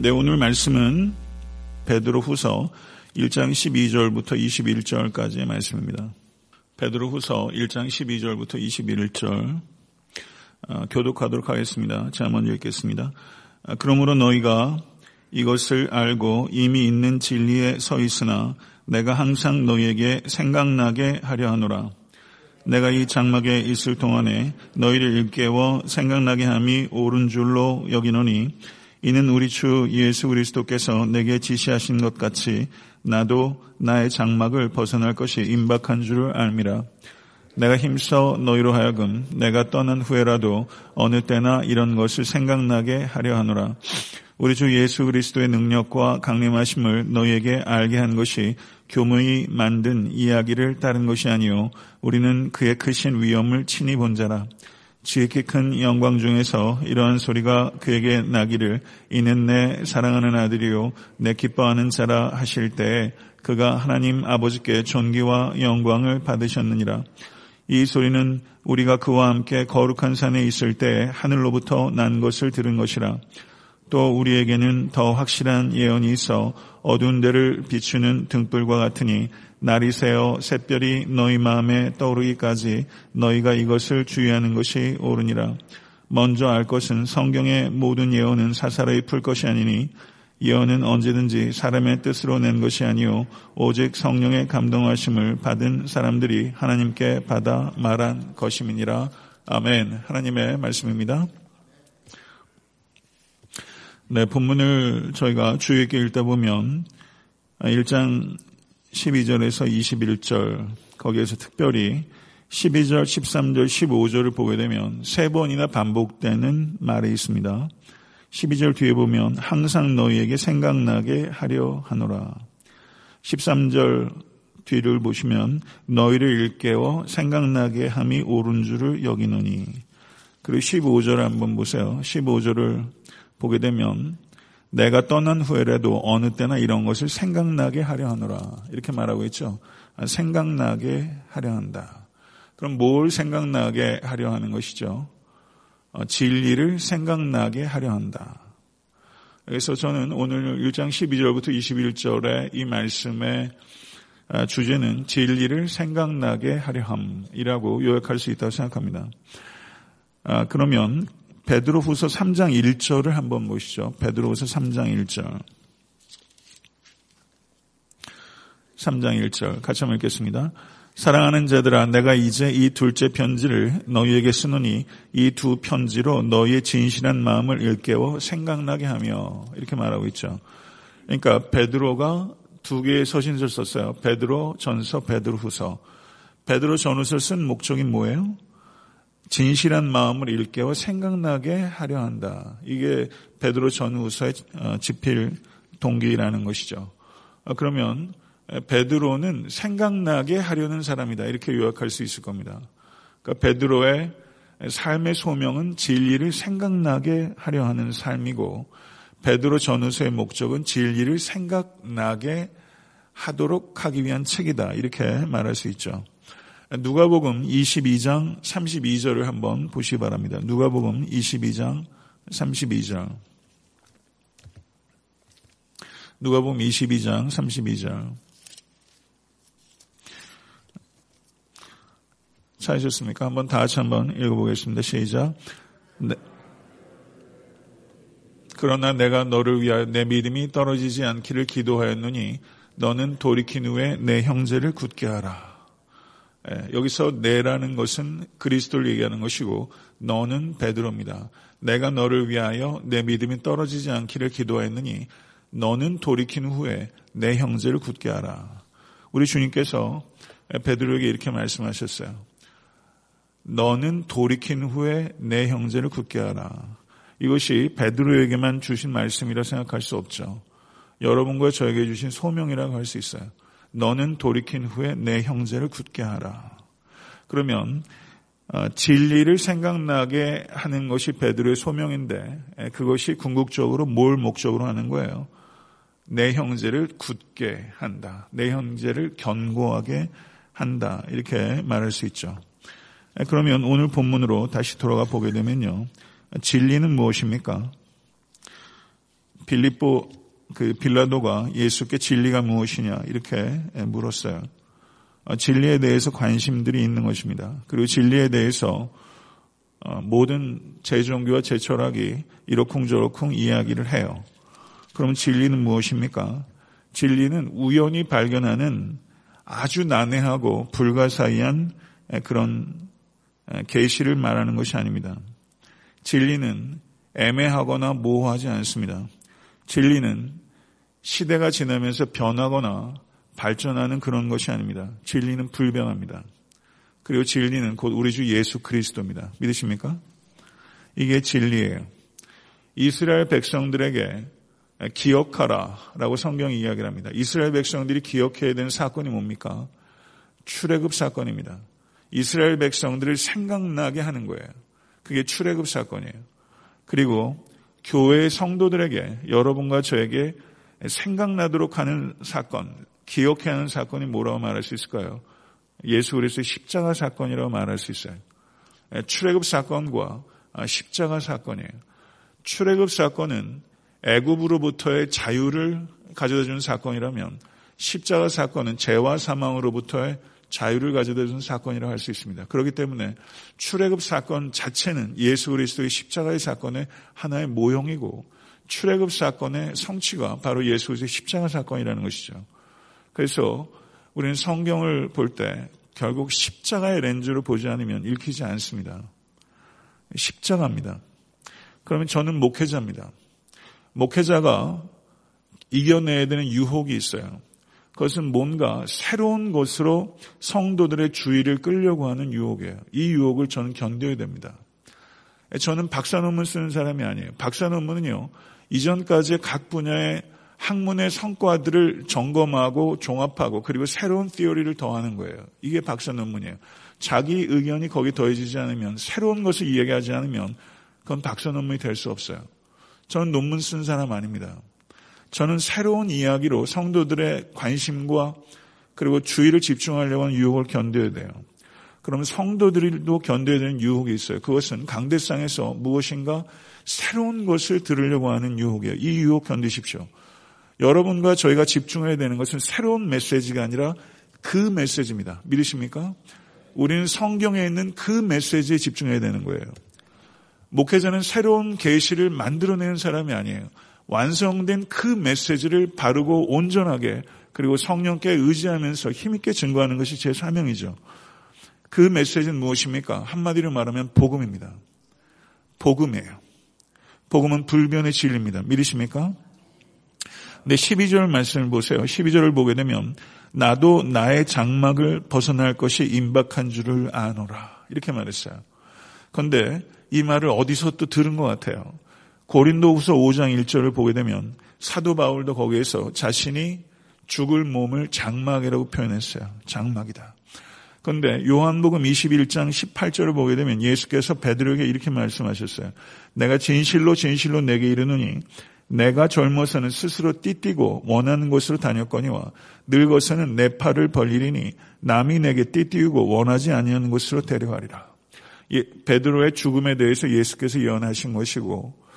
네, 오늘 말씀은 베드로 후서 1장 12절부터 21절까지의 말씀입니다. 베드로 후서 1장 12절부터 21절 어, 교독하도록 하겠습니다. 제가 먼저 읽겠습니다. 아, 그러므로 너희가 이것을 알고 이미 있는 진리에 서 있으나 내가 항상 너희에게 생각나게 하려 하노라. 내가 이 장막에 있을 동안에 너희를 일깨워 생각나게 함이 옳은 줄로 여기노니 이는 우리 주 예수 그리스도께서 내게 지시하신 것 같이 나도 나의 장막을 벗어날 것이 임박한 줄을 알미라. 내가 힘써 너희로 하여금 내가 떠난 후에라도 어느 때나 이런 것을 생각나게 하려 하노라. 우리 주 예수 그리스도의 능력과 강림하심을 너희에게 알게 한 것이 교무히 만든 이야기를 따른 것이 아니요 우리는 그의 크신 위엄을 친히 본 자라. 지극히 큰 영광 중에서 이러한 소리가 그에게 나기를 이는 내 사랑하는 아들이요 내 기뻐하는 자라 하실 때에 그가 하나님 아버지께 존귀와 영광을 받으셨느니라. 이 소리는 우리가 그와 함께 거룩한 산에 있을 때 하늘로부터 난 것을 들은 것이라. 또 우리에게는 더 확실한 예언이 있어 어두운 데를 비추는 등불과 같으니 날이 새어 샛별이 너희 마음에 떠오르기까지 너희가 이것을 주의하는 것이 옳으니라. 먼저 알 것은 성경의 모든 예언은 사사로이 풀 것이 아니니 예언은 언제든지 사람의 뜻으로 낸 것이 아니요 오직 성령의 감동하심을 받은 사람들이 하나님께 받아 말한 것임이니라. 아멘. 하나님의 말씀입니다. 네, 본문을 저희가 주의 있게 읽다 보면 1장 12절에서 21절 거기에서 특별히 12절, 13절, 15절을 보게 되면 세 번이나 반복되는 말이 있습니다. 12절 뒤에 보면 항상 너희에게 생각나게 하려 하노라. 13절 뒤를 보시면 너희를 일깨워 생각나게 함이 옳은 줄을 여기노니 그리고 15절 한번 보세요. 15절을 보게 되면 내가 떠난 후에라도 어느 때나 이런 것을 생각나게 하려 하노라. 이렇게 말하고 있죠. 생각나게 하려 한다. 그럼 뭘 생각나게 하려 하는 것이죠? 어, 진리를 생각나게 하려 한다. 그래서 저는 오늘 1장 12절부터 21절의 이 말씀의 아, 주제는 진리를 생각나게 하려 함이라고 요약할 수 있다고 생각합니다. 아, 그러면 베드로후서 3장 1절을 한번 보시죠. 베드로후서 3장 1절. 3장 1절 같이 한번 읽겠습니다. 사랑하는 자들아 내가 이제 이 둘째 편지를 너희에게 쓰노니 이 두 편지로 너희의 진실한 마음을 일깨워 생각나게 하며 이렇게 말하고 있죠. 그러니까 베드로가 두 개의 서신을 썼어요. 베드로 전서, 베드로 후서. 베드로 전후서를 쓴 목적이 뭐예요? 진실한 마음을 일깨워 생각나게 하려 한다. 이게 베드로 전후서의 어, 집필 동기라는 것이죠. 어, 그러면 베드로는 생각나게 하려는 사람이다. 이렇게 요약할 수 있을 겁니다. 그러니까 베드로의 삶의 소명은 진리를 생각나게 하려 하는 삶이고 베드로 전후서의 목적은 진리를 생각나게 하도록 하기 위한 책이다. 이렇게 말할 수 있죠. 누가복음 22장 32절을 한번 보시기 바랍니다. 누가복음 22장 32절. 누가복음 22장 32절. 찾으셨습니까? 한번 다 같이 한번 읽어보겠습니다. 시작. 네. 그러나 내가 너를 위하여 내 믿음이 떨어지지 않기를 기도하였느니 너는 돌이킨 후에 내 형제를 굳게 하라. 예, 여기서 내라는 것은 그리스도를 얘기하는 것이고 너는 베드로입니다. 내가 너를 위하여 내 믿음이 떨어지지 않기를 기도했느니 너는 돌이킨 후에 내 형제를 굳게 하라. 우리 주님께서 베드로에게 이렇게 말씀하셨어요. 너는 돌이킨 후에 내 형제를 굳게 하라. 이것이 베드로에게만 주신 말씀이라 생각할 수 없죠. 여러분과 저에게 주신 소명이라고 할 수 있어요. 너는 돌이킨 후에 내 형제를 굳게 하라. 그러면 어, 진리를 생각나게 하는 것이 베드로의 소명인데 그것이 궁극적으로 뭘 목적으로 하는 거예요? 내 형제를 굳게 한다. 내 형제를 견고하게 한다. 이렇게 말할 수 있죠. 그러면 오늘 본문으로 다시 돌아가 보게 되면요. 진리는 무엇입니까? 빌립보 그 빌라도가 예수께 진리가 무엇이냐 이렇게 물었어요. 어, 진리에 대해서 관심들이 있는 것입니다. 그리고 진리에 대해서 어, 모든 제 종교와 제 철학이 이러쿵저러쿵 이야기를 해요. 그럼 진리는 무엇입니까? 진리는 우연히 발견하는 아주 난해하고 불가사의한 그런 계시를 말하는 것이 아닙니다. 진리는 애매하거나 모호하지 않습니다. 진리는 시대가 지나면서 변하거나 발전하는 그런 것이 아닙니다. 진리는 불변합니다. 그리고 진리는 곧 우리 주 예수 그리스도입니다. 믿으십니까? 이게 진리예요. 이스라엘 백성들에게 기억하라 라고 성경이 이야기를 합니다. 이스라엘 백성들이 기억해야 되는 사건이 뭡니까? 출애굽 사건입니다. 이스라엘 백성들을 생각나게 하는 거예요. 그게 출애굽 사건이에요. 그리고 교회의 성도들에게 여러분과 저에게 생각나도록 하는 사건, 기억해야 하는 사건이 뭐라고 말할 수 있을까요? 예수 그리스도의 십자가 사건이라고 말할 수 있어요. 출애굽 사건과 십자가 사건이에요. 출애굽 사건은 애굽으로부터의 자유를 가져다 주는 사건이라면 십자가 사건은 죄와 사망으로부터의 자유를 가져다 주는 사건이라고 할 수 있습니다. 그렇기 때문에 출애굽 사건 자체는 예수 그리스도의 십자가의 사건의 하나의 모형이고 출애굽 사건의 성취가 바로 예수 그리스도의 십자가 사건이라는 것이죠. 그래서 우리는 성경을 볼 때 결국 십자가의 렌즈로 보지 않으면 읽히지 않습니다. 십자가입니다. 그러면 저는 목회자입니다. 목회자가 이겨내야 되는 유혹이 있어요. 그것은 뭔가 새로운 것으로 성도들의 주의를 끌려고 하는 유혹이에요. 이 유혹을 저는 견뎌야 됩니다. 저는 박사 논문 쓰는 사람이 아니에요. 박사 논문은요, 이전까지 각 분야의 학문의 성과들을 점검하고 종합하고 그리고 새로운 티어리를 더하는 거예요. 이게 박사 논문이에요. 자기 의견이 거기 더해지지 않으면 새로운 것을 이야기하지 않으면 그건 박사 논문이 될 수 없어요. 저는 논문 쓴 사람 아닙니다. 저는 새로운 이야기로 성도들의 관심과 그리고 주의를 집중하려고 하는 유혹을 견뎌야 돼요. 그러면 성도들도 견뎌야 되는 유혹이 있어요. 그것은 강대상에서 무엇인가 새로운 것을 들으려고 하는 유혹이에요. 이 유혹 견디십시오. 여러분과 저희가 집중해야 되는 것은 새로운 메시지가 아니라 그 메시지입니다. 믿으십니까? 우리는 성경에 있는 그 메시지에 집중해야 되는 거예요. 목회자는 새로운 계시를 만들어내는 사람이 아니에요. 완성된 그 메시지를 바르고 온전하게 그리고 성령께 의지하면서 힘있게 증거하는 것이 제 사명이죠. 그 메시지는 무엇입니까? 한마디로 말하면 복음입니다. 복음이에요. 복음은 불변의 진리입니다. 믿으십니까? 근데 12절 말씀을 보세요. 12절을 보게 되면 나도 나의 장막을 벗어날 것이 임박한 줄을 아노라. 이렇게 말했어요. 그런데 이 말을 어디서 또 들은 것 같아요. 고린도후서 5장 1절을 보게 되면 사도 바울도 거기에서 자신이 죽을 몸을 장막이라고 표현했어요. 장막이다. 그런데 요한복음 21장 18절을 보게 되면 예수께서 베드로에게 이렇게 말씀하셨어요. 내가 진실로 진실로 내게 이르노니 내가 젊어서는 스스로 띠띠고 원하는 곳으로 다녔거니와 늙어서는 내 팔을 벌리리니 남이 내게 띠띠우고 원하지 아니하는 곳으로 데려가리라. 베드로의 죽음에 대해서 예수께서 예언하신 것이고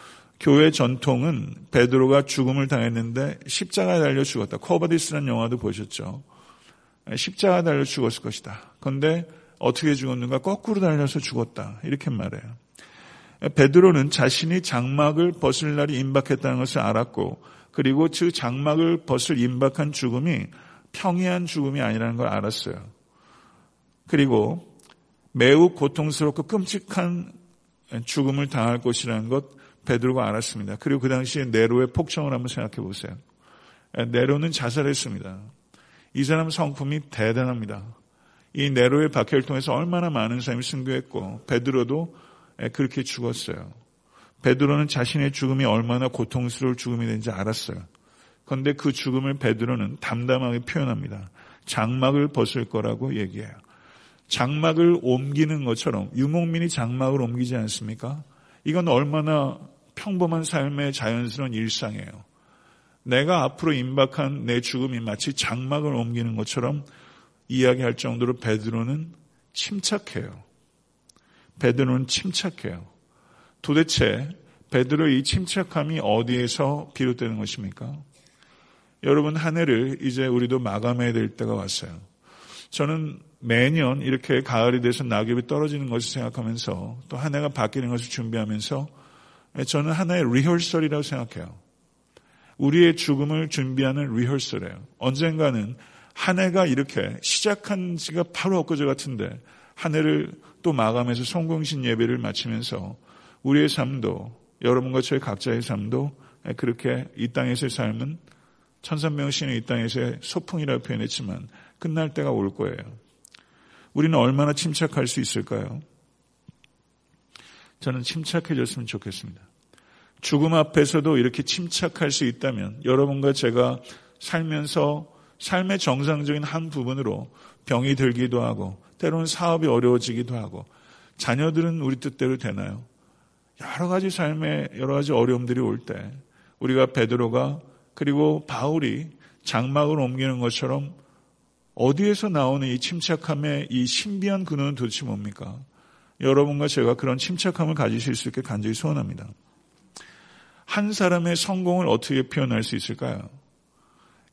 교회 전통은 베드로가 죽음을 당했는데 십자가에 달려 죽었다. 코바디스라는 영화도 보셨죠. 십자가 달려 죽었을 것이다. 그런데 어떻게 죽었는가? 거꾸로 달려서 죽었다. 이렇게 말해요. 베드로는 자신이 장막을 벗을 날이 임박했다는 것을 알았고 그리고 그 장막을 벗을 임박한 죽음이 평이한 죽음이 아니라는 걸 알았어요. 그리고 매우 고통스럽고 끔찍한 죽음을 당할 것이라는 것 베드로가 알았습니다. 그리고 그 당시에 네로의 폭정을 한번 생각해 보세요. 네로는 자살했습니다. 이 사람 성품이 대단합니다. 이 네로의 박해를 통해서 얼마나 많은 사람이 승교했고 베드로도 그렇게 죽었어요. 베드로는 자신의 죽음이 얼마나 고통스러울 죽음이 되는지 알았어요. 그런데 그 죽음을 베드로는 담담하게 표현합니다. 장막을 벗을 거라고 얘기해요. 장막을 옮기는 것처럼 유목민이 장막을 옮기지 않습니까? 이건 얼마나 평범한 삶의 자연스러운 일상이에요. 내가 앞으로 임박한 내 죽음이 마치 장막을 옮기는 것처럼 이야기할 정도로 베드로는 침착해요. 베드로는 침착해요. 도대체 베드로의 이 침착함이 어디에서 비롯되는 것입니까? 여러분 한 해를 이제 우리도 마감해야 될 때가 왔어요. 저는 매년 이렇게 가을이 돼서 낙엽이 떨어지는 것을 생각하면서 또 한 해가 바뀌는 것을 준비하면서 저는 하나의 리허설이라고 생각해요. 우리의 죽음을 준비하는 리허설이에요. 언젠가는 한 해가 이렇게 시작한 지가 바로 엊그제 같은데 한 해를 또 마감해서 성공신 예배를 마치면서 우리의 삶도 여러분과 저희 각자의 삶도 그렇게 이 땅에서의 삶은 천산명신의 이 땅에서의 소풍이라고 표현했지만 끝날 때가 올 거예요. 우리는 얼마나 침착할 수 있을까요? 저는 침착해졌으면 좋겠습니다. 죽음 앞에서도 이렇게 침착할 수 있다면 여러분과 제가 살면서 삶의 정상적인 한 부분으로 병이 들기도 하고 때로는 사업이 어려워지기도 하고 자녀들은 우리 뜻대로 되나요? 여러 가지 삶의 여러 가지 어려움들이 올 때 우리가 베드로가 그리고 바울이 장막을 옮기는 것처럼 어디에서 나오는 이 침착함의 이 신비한 근원은 도대체 뭡니까? 여러분과 제가 그런 침착함을 가지실 수 있게 간절히 소원합니다. 한 사람의 성공을 어떻게 표현할 수 있을까요?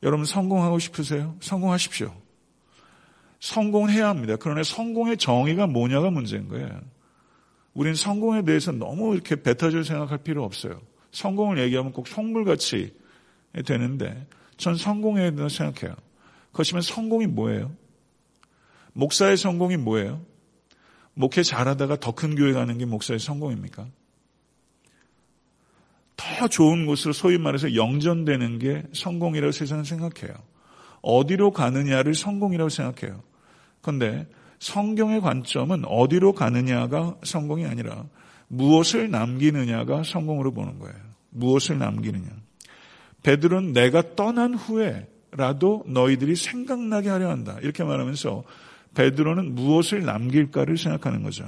여러분 성공하고 싶으세요? 성공하십시오. 성공해야 합니다. 그러나 성공의 정의가 뭐냐가 문제인 거예요. 우린 성공에 대해서 너무 이렇게 배타적으로 생각할 필요 없어요. 성공을 얘기하면 꼭 성물같이 되는데 전 성공에 대해서 생각해요. 그렇지만 성공이 뭐예요? 목사의 성공이 뭐예요? 목회 잘하다가 더 큰 교회 가는 게 목사의 성공입니까? 더 좋은 곳으로 소위 말해서 영전되는 게 성공이라고 세상은 생각해요. 어디로 가느냐를 성공이라고 생각해요. 그런데 성경의 관점은 어디로 가느냐가 성공이 아니라 무엇을 남기느냐가 성공으로 보는 거예요. 무엇을 남기느냐. 베드로는 내가 떠난 후에 라도 너희들이 생각나게 하려 한다. 이렇게 말하면서 베드로는 무엇을 남길까를 생각하는 거죠.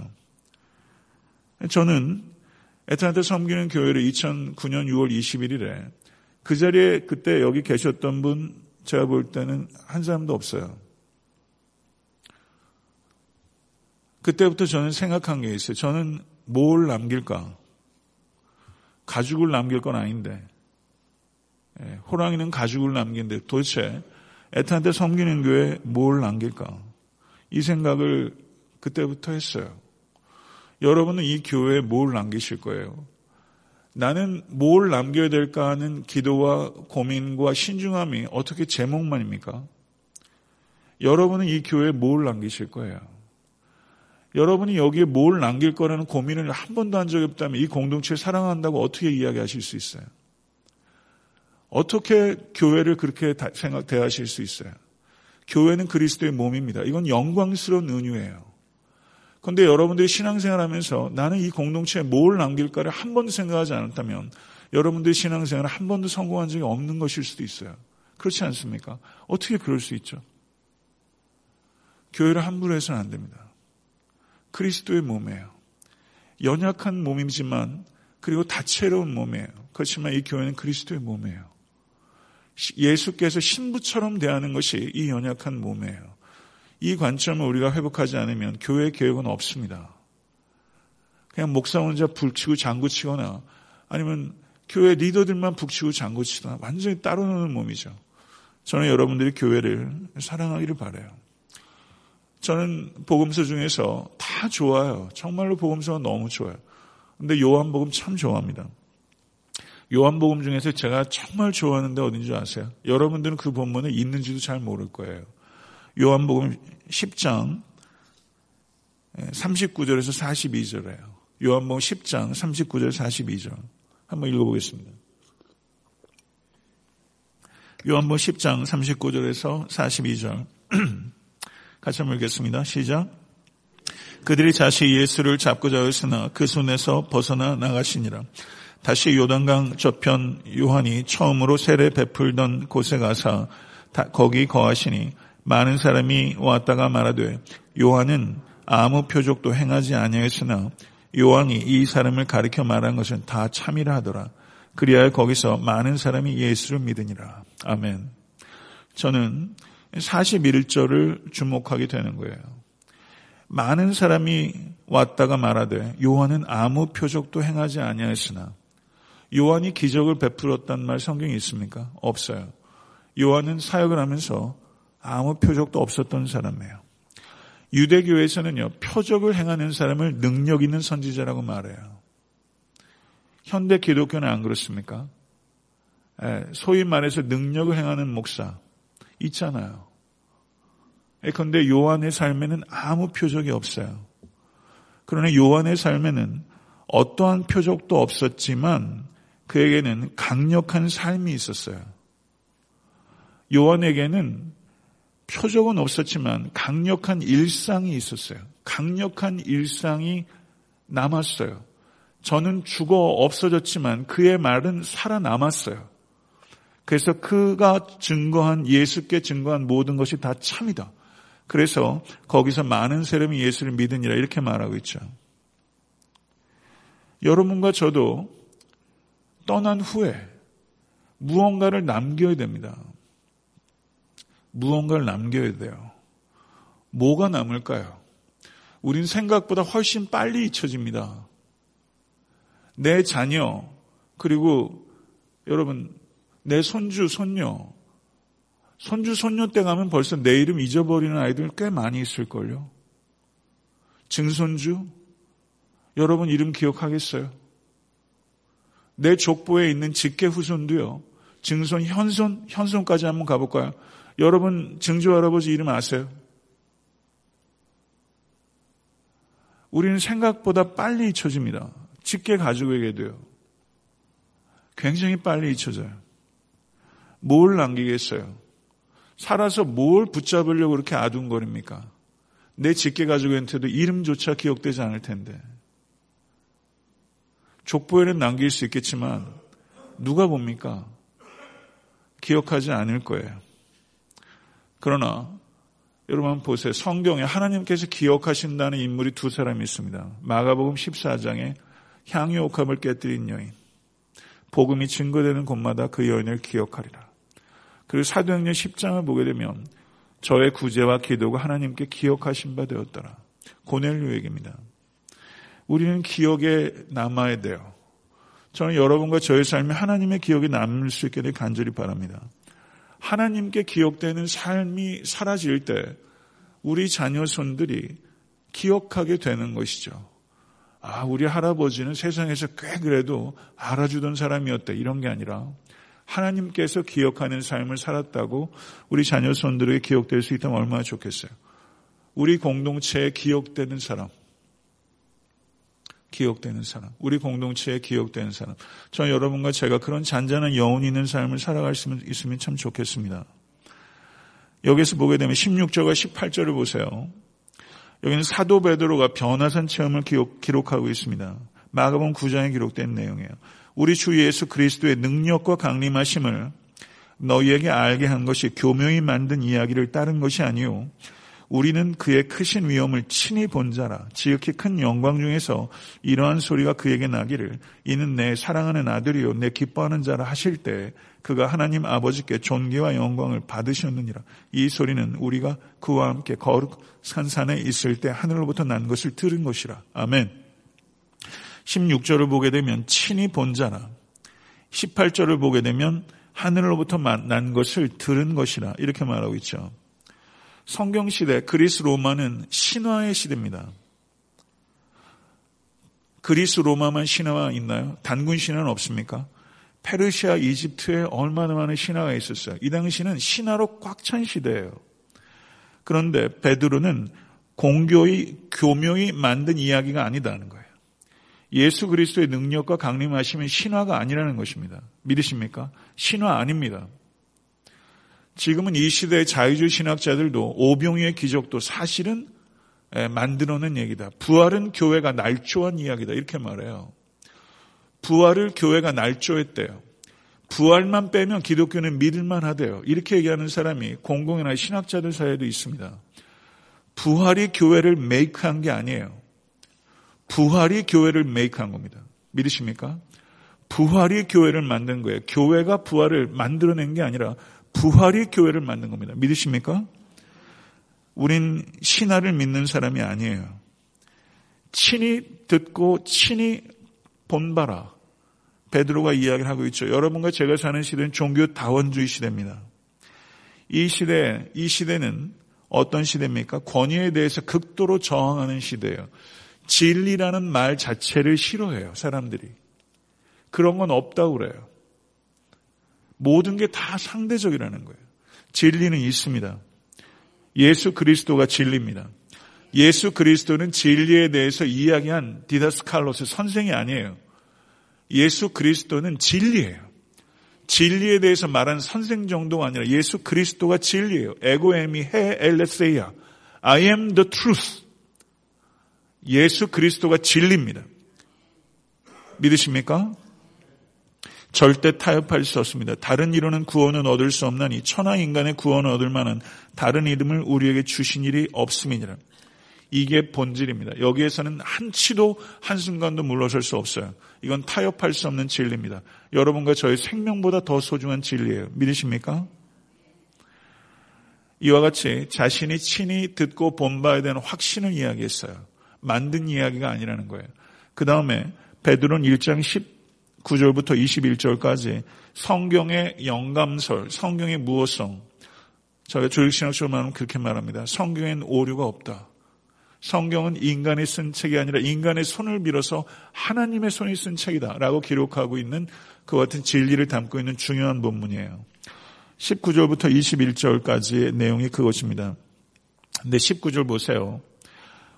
저는 에탄한테 섬기는 교회를 2009년 6월 21일에 그 자리에 그때 여기 계셨던 분 제가 볼 때는 한 사람도 없어요. 그때부터 저는 생각한 게 있어요. 저는 뭘 남길까? 가죽을 남길 건 아닌데. 예, 호랑이는 가죽을 남긴데 도대체 에탄한테 섬기는 교회에 뭘 남길까? 이 생각을 그때부터 했어요. 여러분은 이 교회에 뭘 남기실 거예요? 나는 뭘 남겨야 될까 하는 기도와 고민과 신중함이 어떻게 제목만입니까? 여러분은 이 교회에 뭘 남기실 거예요? 여러분이 여기에 뭘 남길 거라는 고민을 한 번도 한 적이 없다면 이 공동체를 사랑한다고 어떻게 이야기하실 수 있어요? 어떻게 교회를 그렇게 생각, 대하실 수 있어요? 교회는 그리스도의 몸입니다. 이건 영광스러운 은유예요. 그런데 여러분들이 신앙생활 하면서 나는 이 공동체에 뭘 남길까를 한 번도 생각하지 않았다면 여러분들이 신앙생활을 한 번도 성공한 적이 없는 것일 수도 있어요. 그렇지 않습니까? 어떻게 그럴 수 있죠? 교회를 함부로 해서는 안 됩니다. 그리스도의 몸이에요. 연약한 몸이지만 그리고 다채로운 몸이에요. 그렇지만 이 교회는 그리스도의 몸이에요. 예수께서 신부처럼 대하는 것이 이 연약한 몸이에요. 이 관점을 우리가 회복하지 않으면 교회 계획은 없습니다. 그냥 목사 혼자 불치고 장구치거나 아니면 교회 리더들만 북치고 장구치거나 완전히 따로 노는 몸이죠. 저는 여러분들이 교회를 사랑하기를 바래요. 저는 복음서 중에서 다 좋아요. 정말로 복음서가 너무 좋아요. 근데 요한복음 참 좋아합니다. 요한복음 중에서 제가 정말 좋아하는데 어딘지 아세요? 여러분들은 그 본문에 있는지도 잘 모를 거예요. 요한복음 10장 39절에서 42절이에요. 요한복음 10장 39절 42절. 한번 읽어보겠습니다. 요한복음 10장 39절에서 42절. 같이 한번 읽겠습니다. 시작. 그들이 다시 예수를 잡고 자였으나 그 손에서 벗어나 나가시니라. 다시 요단강 저편 요한이 처음으로 세례 베풀던 곳에 가서 거기 거하시니 많은 사람이 왔다가 말하되 요한은 아무 표적도 행하지 아니하였으나 요한이 이 사람을 가리켜 말한 것은 다 참이라 하더라. 그리하여 거기서 많은 사람이 예수를 믿으니라. 아멘. 저는 41절을 주목하게 되는 거예요. 많은 사람이 왔다가 말하되 요한은 아무 표적도 행하지 아니하였으나 요한이 기적을 베풀었단 말 성경에 있습니까? 없어요. 요한은 사역을 하면서 아무 표적도 없었던 사람이에요. 유대교에서는요, 표적을 행하는 사람을 능력 있는 선지자라고 말해요. 현대 기독교는 안 그렇습니까? 예, 소위 말해서 능력을 행하는 목사 있잖아요. 그런데 요한의 삶에는 아무 표적이 없어요. 그러나 요한의 삶에는 어떠한 표적도 없었지만 그에게는 강력한 삶이 있었어요. 요한에게는 표적은 없었지만 강력한 일상이 있었어요. 강력한 일상이 남았어요. 저는 죽어 없어졌지만 그의 말은 살아남았어요. 그래서 그가 증거한 예수께 증거한 모든 것이 다 참이다. 그래서 거기서 많은 사람이 예수를 믿으니라 이렇게 말하고 있죠. 여러분과 저도 떠난 후에 무언가를 남겨야 됩니다. 무언가를 남겨야 돼요. 뭐가 남을까요? 우린 생각보다 훨씬 빨리 잊혀집니다. 내 자녀, 그리고 여러분, 내 손주, 손녀, 손주, 손녀 때 가면 벌써 내 이름 잊어버리는 아이들 꽤 많이 있을걸요. 증손주, 여러분 이름 기억하겠어요? 내 족보에 있는 직계 후손도요, 증손, 현손, 현손까지 한번 가볼까요? 여러분 증조 할아버지 이름 아세요? 우리는 생각보다 빨리 잊혀집니다. 직계 가족에게도요. 굉장히 빨리 잊혀져요. 뭘 남기겠어요? 살아서 뭘 붙잡으려고 그렇게 아둥거립니까? 내 직계 가족한테도 이름조차 기억되지 않을 텐데. 족보에는 남길 수 있겠지만 누가 봅니까? 기억하지 않을 거예요. 그러나 여러분 보세요. 성경에 하나님께서 기억하신다는 인물이 두 사람이 있습니다. 마가복음 14장에 향유 옥합을 깨뜨린 여인. 복음이 증거되는 곳마다 그 여인을 기억하리라. 그리고 사도행전 10장을 보게 되면 저의 구제와 기도가 하나님께 기억하신 바 되었더라. 고넬료 얘기입니다. 우리는 기억에 남아야 돼요. 저는 여러분과 저의 삶이 하나님의 기억에 남을 수 있게 되 간절히 바랍니다. 하나님께 기억되는 삶이 사라질 때 우리 자녀 손들이 기억하게 되는 것이죠. 아, 우리 할아버지는 세상에서 꽤 그래도 알아주던 사람이었다. 이런 게 아니라 하나님께서 기억하는 삶을 살았다고 우리 자녀 손들에게 기억될 수 있다면 얼마나 좋겠어요. 우리 공동체에 기억되는 사람. 기억되는 사람, 우리 공동체에 기억되는 사람. 저 여러분과 제가 그런 잔잔한 여운 있는 삶을 살아갈 수 있으면 참 좋겠습니다. 여기서 보게 되면 16절과 18절을 보세요. 여기는 사도 베드로가 변화산 체험을 기록, 하고 있습니다. 마가복음 9장에 기록된 내용이에요. 우리 주 예수 그리스도의 능력과 강림하심을 너희에게 알게 한 것이 교묘히 만든 이야기를 따른 것이 아니요 우리는 그의 크신 위엄을 친히 본 자라. 지극히 큰 영광 중에서 이러한 소리가 그에게 나기를 이는 내 사랑하는 아들이요 내 기뻐하는 자라 하실 때 그가 하나님 아버지께 존귀와 영광을 받으셨느니라. 이 소리는 우리가 그와 함께 거룩 산산에 있을 때 하늘로부터 난 것을 들은 것이라. 아멘. 16절을 보게 되면 친히 본 자라. 18절을 보게 되면 하늘로부터 난 것을 들은 것이라. 이렇게 말하고 있죠. 성경 시대 그리스 로마는 신화의 시대입니다. 그리스 로마만 신화가 있나요? 단군 신화는 없습니까? 페르시아, 이집트에 얼마나 많은 신화가 있었어요. 이 당시는 신화로 꽉 찬 시대예요. 그런데 베드로는 공교의 교묘히 만든 이야기가 아니다는 거예요. 예수 그리스도의 능력과 강림하시면 신화가 아니라는 것입니다. 믿으십니까? 신화 아닙니다. 지금은 이 시대의 자유주의 신학자들도 오병이의 기적도 사실은 만들어낸 얘기다. 부활은 교회가 날조한 이야기다. 이렇게 말해요. 부활을 교회가 날조했대요. 부활만 빼면 기독교는 믿을만 하대요. 이렇게 얘기하는 사람이 공공이나 신학자들 사이에도 있습니다. 부활이 교회를 메이크한 게 아니에요. 부활이 교회를 메이크한 겁니다. 믿으십니까? 부활이 교회를 만든 거예요. 교회가 부활을 만들어낸 게 아니라 부활이 교회를 만든 겁니다. 믿으십니까? 우린 신화를 믿는 사람이 아니에요. 친히 듣고 친히 본바라 베드로가 이야기를 하고 있죠. 여러분과 제가 사는 시대는 종교 다원주의 시대입니다. 이 시대, 이 시대는 어떤 시대입니까? 권위에 대해서 극도로 저항하는 시대예요. 진리라는 말 자체를 싫어해요, 사람들이. 그런 건 없다고 그래요. 모든 게 다 상대적이라는 거예요. 진리는 있습니다. 예수 그리스도가 진리입니다. 예수 그리스도는 진리에 대해서 이야기한 디다스칼로스 선생이 아니에요. 예수 그리스도는 진리예요. 진리에 대해서 말한 선생 정도가 아니라 예수 그리스도가 진리예요. 에고에미 해 엘레세이아. I am the truth. 예수 그리스도가 진리입니다. 믿으십니까? 절대 타협할 수 없습니다. 다른 이로는 구원은 얻을 수 없나니 천하 인간의 구원을 얻을 만한 다른 이름을 우리에게 주신 일이 없음이니라. 이게 본질입니다. 여기에서는 한치도 한순간도 물러설 수 없어요. 이건 타협할 수 없는 진리입니다. 여러분과 저의 생명보다 더 소중한 진리예요. 믿으십니까? 이와 같이 자신이 친히 듣고 본봐야 되는 확신을 이야기했어요. 만든 이야기가 아니라는 거예요. 그 다음에 베드로는 1장 19절부터 21절까지 성경의 영감설, 성경의 무어성, 저희가 조직신학적으로 말하면 그렇게 말합니다. 성경엔 오류가 없다. 성경은 인간이 쓴 책이 아니라 인간의 손을 빌어서 하나님의 손이 쓴 책이다. 라고 기록하고 있는 그 같은 진리를 담고 있는 중요한 본문이에요. 19절부터 21절까지의 내용이 그것입니다. 근데 19절 보세요.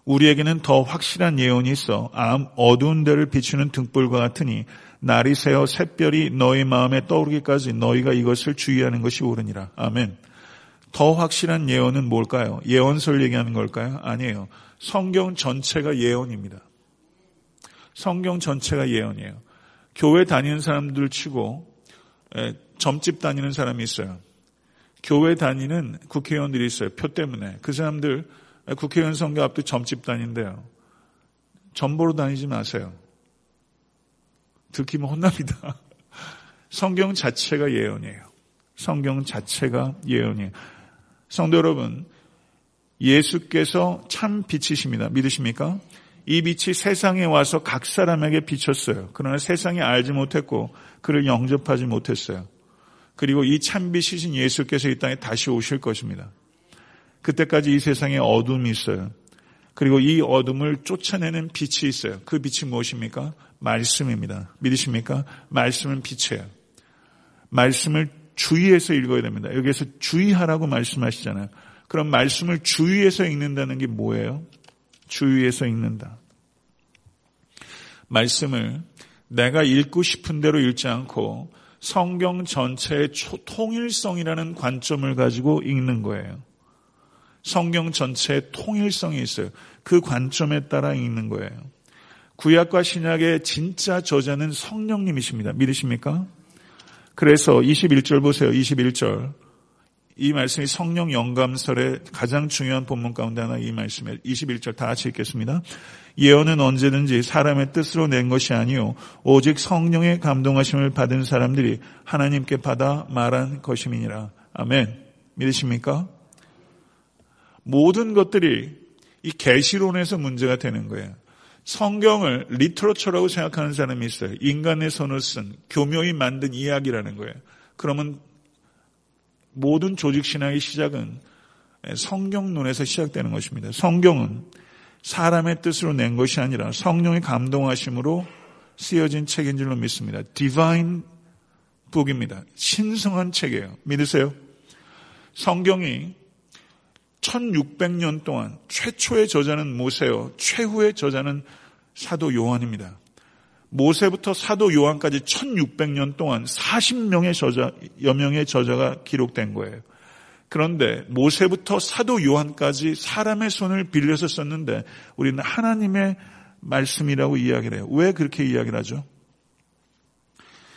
우리에게는 더 확실한 예언이 있어 어두운 데를 비추는 등불과 같으니 날이 새어 샛별이 너희 마음에 떠오르기까지 너희가 이것을 주의하는 것이 옳으니라. 아멘. 더 확실한 예언은 뭘까요? 예언설 얘기하는 걸까요? 아니에요. 성경 전체가 예언입니다. 성경 전체가 예언이에요. 교회 다니는 사람들 치고 점집 다니는 사람이 있어요. 교회 다니는 국회의원들이 있어요. 표 때문에. 그 사람들 국회의원 선거 앞두 점집 다닌대요. 점보로 다니지 마세요. 들키면 혼납니다. 성경 자체가 예언이에요. 성경 자체가 예언이에요. 성도 여러분, 예수께서 참 빛이십니다. 믿으십니까? 이 빛이 세상에 와서 각 사람에게 비쳤어요. 그러나 세상이 알지 못했고 그를 영접하지 못했어요. 그리고 이 참빛이신 예수께서 이 땅에 다시 오실 것입니다. 그때까지 이 세상에 어둠이 있어요. 그리고 이 어둠을 쫓아내는 빛이 있어요. 그 빛이 무엇입니까? 말씀입니다. 믿으십니까? 말씀은 빛이에요. 말씀을 주의해서 읽어야 됩니다. 여기에서 주의하라고 말씀하시잖아요. 그럼 말씀을 주의해서 읽는다는 게 뭐예요? 주의해서 읽는다. 말씀을 내가 읽고 싶은 대로 읽지 않고 성경 전체의 통일성이라는 관점을 가지고 읽는 거예요. 성경 전체의 통일성이 있어요. 그 관점에 따라 읽는 거예요. 구약과 신약의 진짜 저자는 성령님이십니다. 믿으십니까? 그래서 21절 보세요. 21절. 이 말씀이 성령 영감설의 가장 중요한 본문 가운데 하나 이 말씀에 21절 다 같이 읽겠습니다. 예언은 언제든지 사람의 뜻으로 낸 것이 아니요 오직 성령의 감동하심을 받은 사람들이 하나님께 받아 말한 것임이니라. 아멘. 믿으십니까? 모든 것들이 이 계시론에서 문제가 되는 거예요. 성경을 리트로처라고 생각하는 사람이 있어요. 인간의 손을 쓴 교묘히 만든 이야기라는 거예요. 그러면 모든 조직 신앙의 시작은 성경론에서 시작되는 것입니다. 성경은 사람의 뜻으로 낸 것이 아니라 성령의 감동하심으로 쓰여진 책인 줄로 믿습니다. 디바인 북입니다. 신성한 책이에요. 믿으세요? 성경이 1600년 동안 최초의 저자는 모세요. 최후의 저자는 사도 요한입니다. 모세부터 사도 요한까지 1600년 동안 40명의 저자, 여명의 저자가 기록된 거예요. 그런데 모세부터 사도 요한까지 사람의 손을 빌려서 썼는데 우리는 하나님의 말씀이라고 이야기를 해요. 왜 그렇게 이야기를 하죠?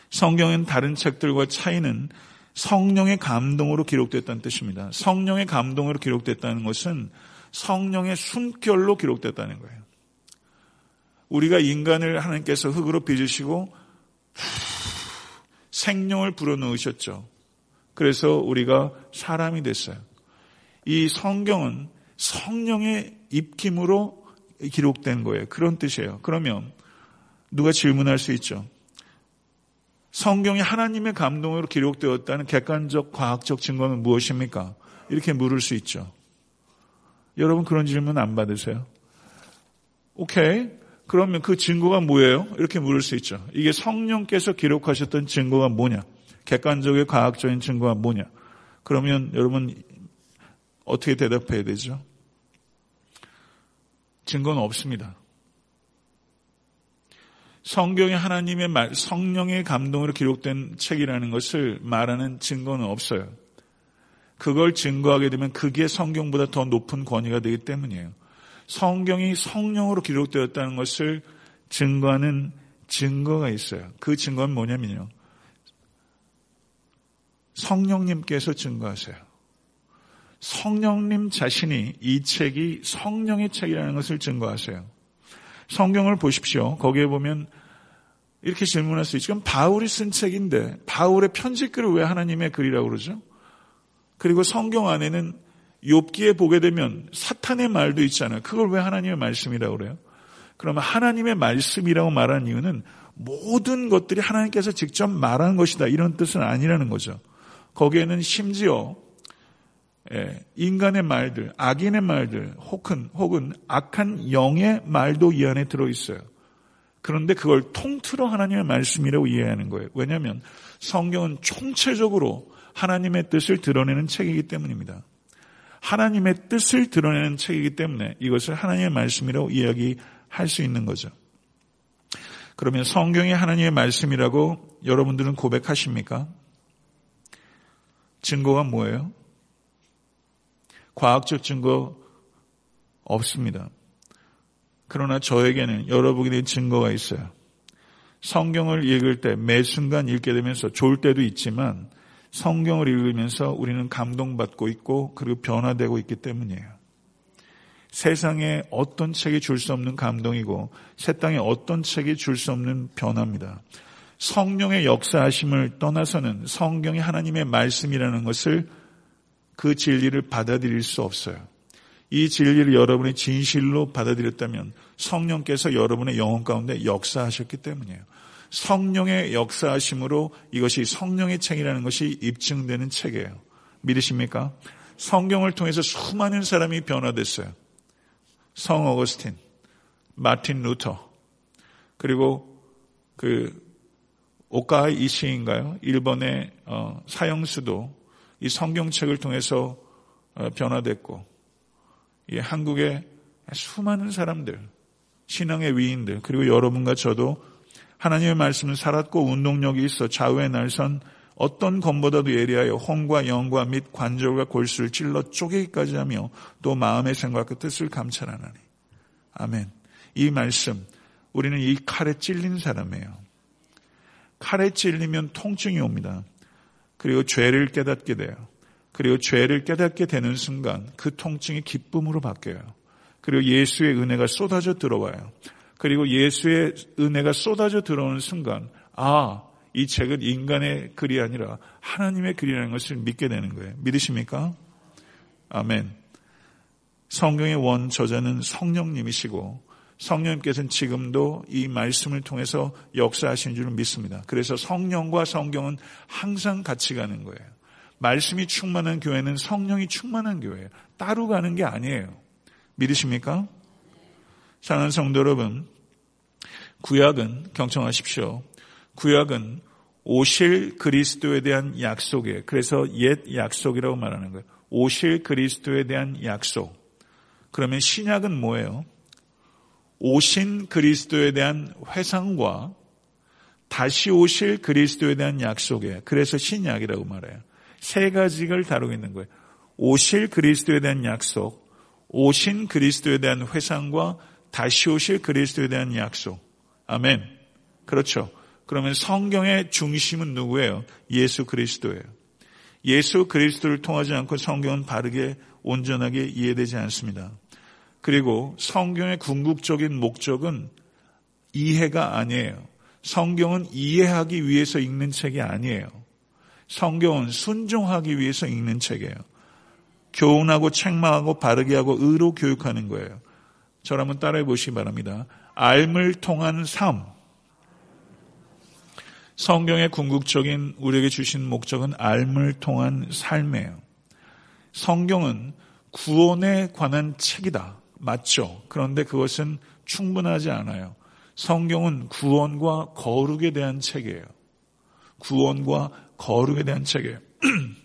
성경엔 다른 책들과 차이는 성령의 감동으로 기록됐다는 뜻입니다. 성령의 감동으로 기록됐다는 것은 성령의 순결로 기록됐다는 거예요. 우리가 인간을 하나님께서 흙으로 빚으시고 생명을 불어넣으셨죠. 그래서 우리가 사람이 됐어요. 이 성경은 성령의 입김으로 기록된 거예요. 그런 뜻이에요. 그러면 누가 질문할 수 있죠. 성경이 하나님의 감동으로 기록되었다는 객관적 과학적 증거는 무엇입니까? 이렇게 물을 수 있죠. 여러분 그런 질문 안 받으세요? 오케이. 그러면 그 증거가 뭐예요? 이렇게 물을 수 있죠. 이게 성령께서 기록하셨던 증거가 뭐냐? 객관적인 과학적인 증거가 뭐냐? 그러면 여러분 어떻게 대답해야 되죠? 증거는 없습니다. 성경에 하나님의 말, 성령의 감동으로 기록된 책이라는 것을 말하는 증거는 없어요. 그걸 증거하게 되면 그게 성경보다 더 높은 권위가 되기 때문이에요. 성경이 성령으로 기록되었다는 것을 증거하는 증거가 있어요. 그 증거는 뭐냐면요. 성령님께서 증거하세요. 성령님 자신이 이 책이 성령의 책이라는 것을 증거하세요. 성경을 보십시오. 거기에 보면 이렇게 질문할 수 있죠. 그럼 바울이 쓴 책인데 바울의 편지글을 왜 하나님의 글이라고 그러죠? 그리고 성경 안에는 욥기에 보게 되면 사탄의 말도 있잖아요. 그걸 왜 하나님의 말씀이라고 그래요? 그러면 하나님의 말씀이라고 말하는 이유는 모든 것들이 하나님께서 직접 말한 것이다. 이런 뜻은 아니라는 거죠. 거기에는 심지어 예, 인간의 말들, 악인의 말들, 혹은, 혹은 악한 영의 말도 이 안에 들어있어요. 그런데 그걸 통틀어 하나님의 말씀이라고 이해하는 거예요. 왜냐하면 성경은 총체적으로 하나님의 뜻을 드러내는 책이기 때문입니다. 하나님의 뜻을 드러내는 책이기 때문에 이것을 하나님의 말씀이라고 이야기할 수 있는 거죠. 그러면 성경이 하나님의 말씀이라고 여러분들은 고백하십니까? 증거가 뭐예요? 과학적 증거 없습니다. 그러나 저에게는 여러분에 증거가 있어요. 성경을 읽을 때 매 순간 읽게 되면서 좋을 때도 있지만 성경을 읽으면서 우리는 감동받고 있고 그리고 변화되고 있기 때문이에요. 세상에 어떤 책이 줄 수 없는 감동이고 새 땅에 어떤 책이 줄 수 없는 변화입니다. 성령의 역사하심을 떠나서는 성경이 하나님의 말씀이라는 것을 그 진리를 받아들일 수 없어요. 이 진리를 여러분이 진실로 받아들였다면 성령께서 여러분의 영혼 가운데 역사하셨기 때문이에요. 성령의 역사하심으로 이것이 성령의 책이라는 것이 입증되는 책이에요. 믿으십니까? 성경을 통해서 수많은 사람이 변화됐어요. 성 어거스틴, 마틴 루터, 그리고 그 오카이 이시인가요? 일본의 어, 사형수도 이 성경책을 통해서 어, 변화됐고, 이 한국의 수많은 사람들, 신앙의 위인들, 그리고 여러분과 저도 하나님의 말씀을 살았고 운동력이 있어 좌우의 날선 어떤 검보다도 예리하여 홍과 영과 및 관절과 골수를 찔러 쪼개기까지 하며 또 마음의 생각과 뜻을 감찰하나니. 아멘. 이 말씀, 우리는 이 칼에 찔린 사람이에요. 칼에 찔리면 통증이 옵니다. 그리고 죄를 깨닫게 돼요. 그리고 죄를 깨닫게 되는 순간 그 통증이 기쁨으로 바뀌어요. 그리고 예수의 은혜가 쏟아져 들어와요. 그리고 예수의 은혜가 쏟아져 들어오는 순간, 아, 이 책은 인간의 글이 아니라 하나님의 글이라는 것을 믿게 되는 거예요. 믿으십니까? 아멘. 성경의 원 저자는 성령님이시고 성령님께서는 지금도 이 말씀을 통해서 역사하신 줄 믿습니다. 그래서 성령과 성경은 항상 같이 가는 거예요. 말씀이 충만한 교회는 성령이 충만한 교회예요. 따로 가는 게 아니에요. 믿으십니까? 사랑하는 성도 여러분, 구약은 경청하십시오. 구약은 오실 그리스도에 대한 약속이에요. 그래서 옛 약속이라고 말하는 거예요. 오실 그리스도에 대한 약속. 그러면 신약은 뭐예요? 오신 그리스도에 대한 회상과 다시 오실 그리스도에 대한 약속이에요. 그래서 신약이라고 말해요. 세 가지를 다루고 있는 거예요. 오실 그리스도에 대한 약속, 오신 그리스도에 대한 회상과 다시 오실 그리스도에 대한 약속. 아멘. 그렇죠. 그러면 성경의 중심은 누구예요? 예수 그리스도예요. 예수 그리스도를 통하지 않고 성경은 바르게 온전하게 이해되지 않습니다. 그리고 성경의 궁극적인 목적은 이해가 아니에요. 성경은 이해하기 위해서 읽는 책이 아니에요. 성경은 순종하기 위해서 읽는 책이에요. 교훈하고 책망하고 바르게 하고 의로 교육하는 거예요. 저를 한번 따라해 보시기 바랍니다. 알을 통한 삶. 성경의 궁극적인 우리에게 주신 목적은 알을 통한 삶이에요. 성경은 구원에 관한 책이다. 맞죠? 그런데 그것은 충분하지 않아요. 성경은 구원과 거룩에 대한 책이에요. 구원과 거룩에 대한 책이에요.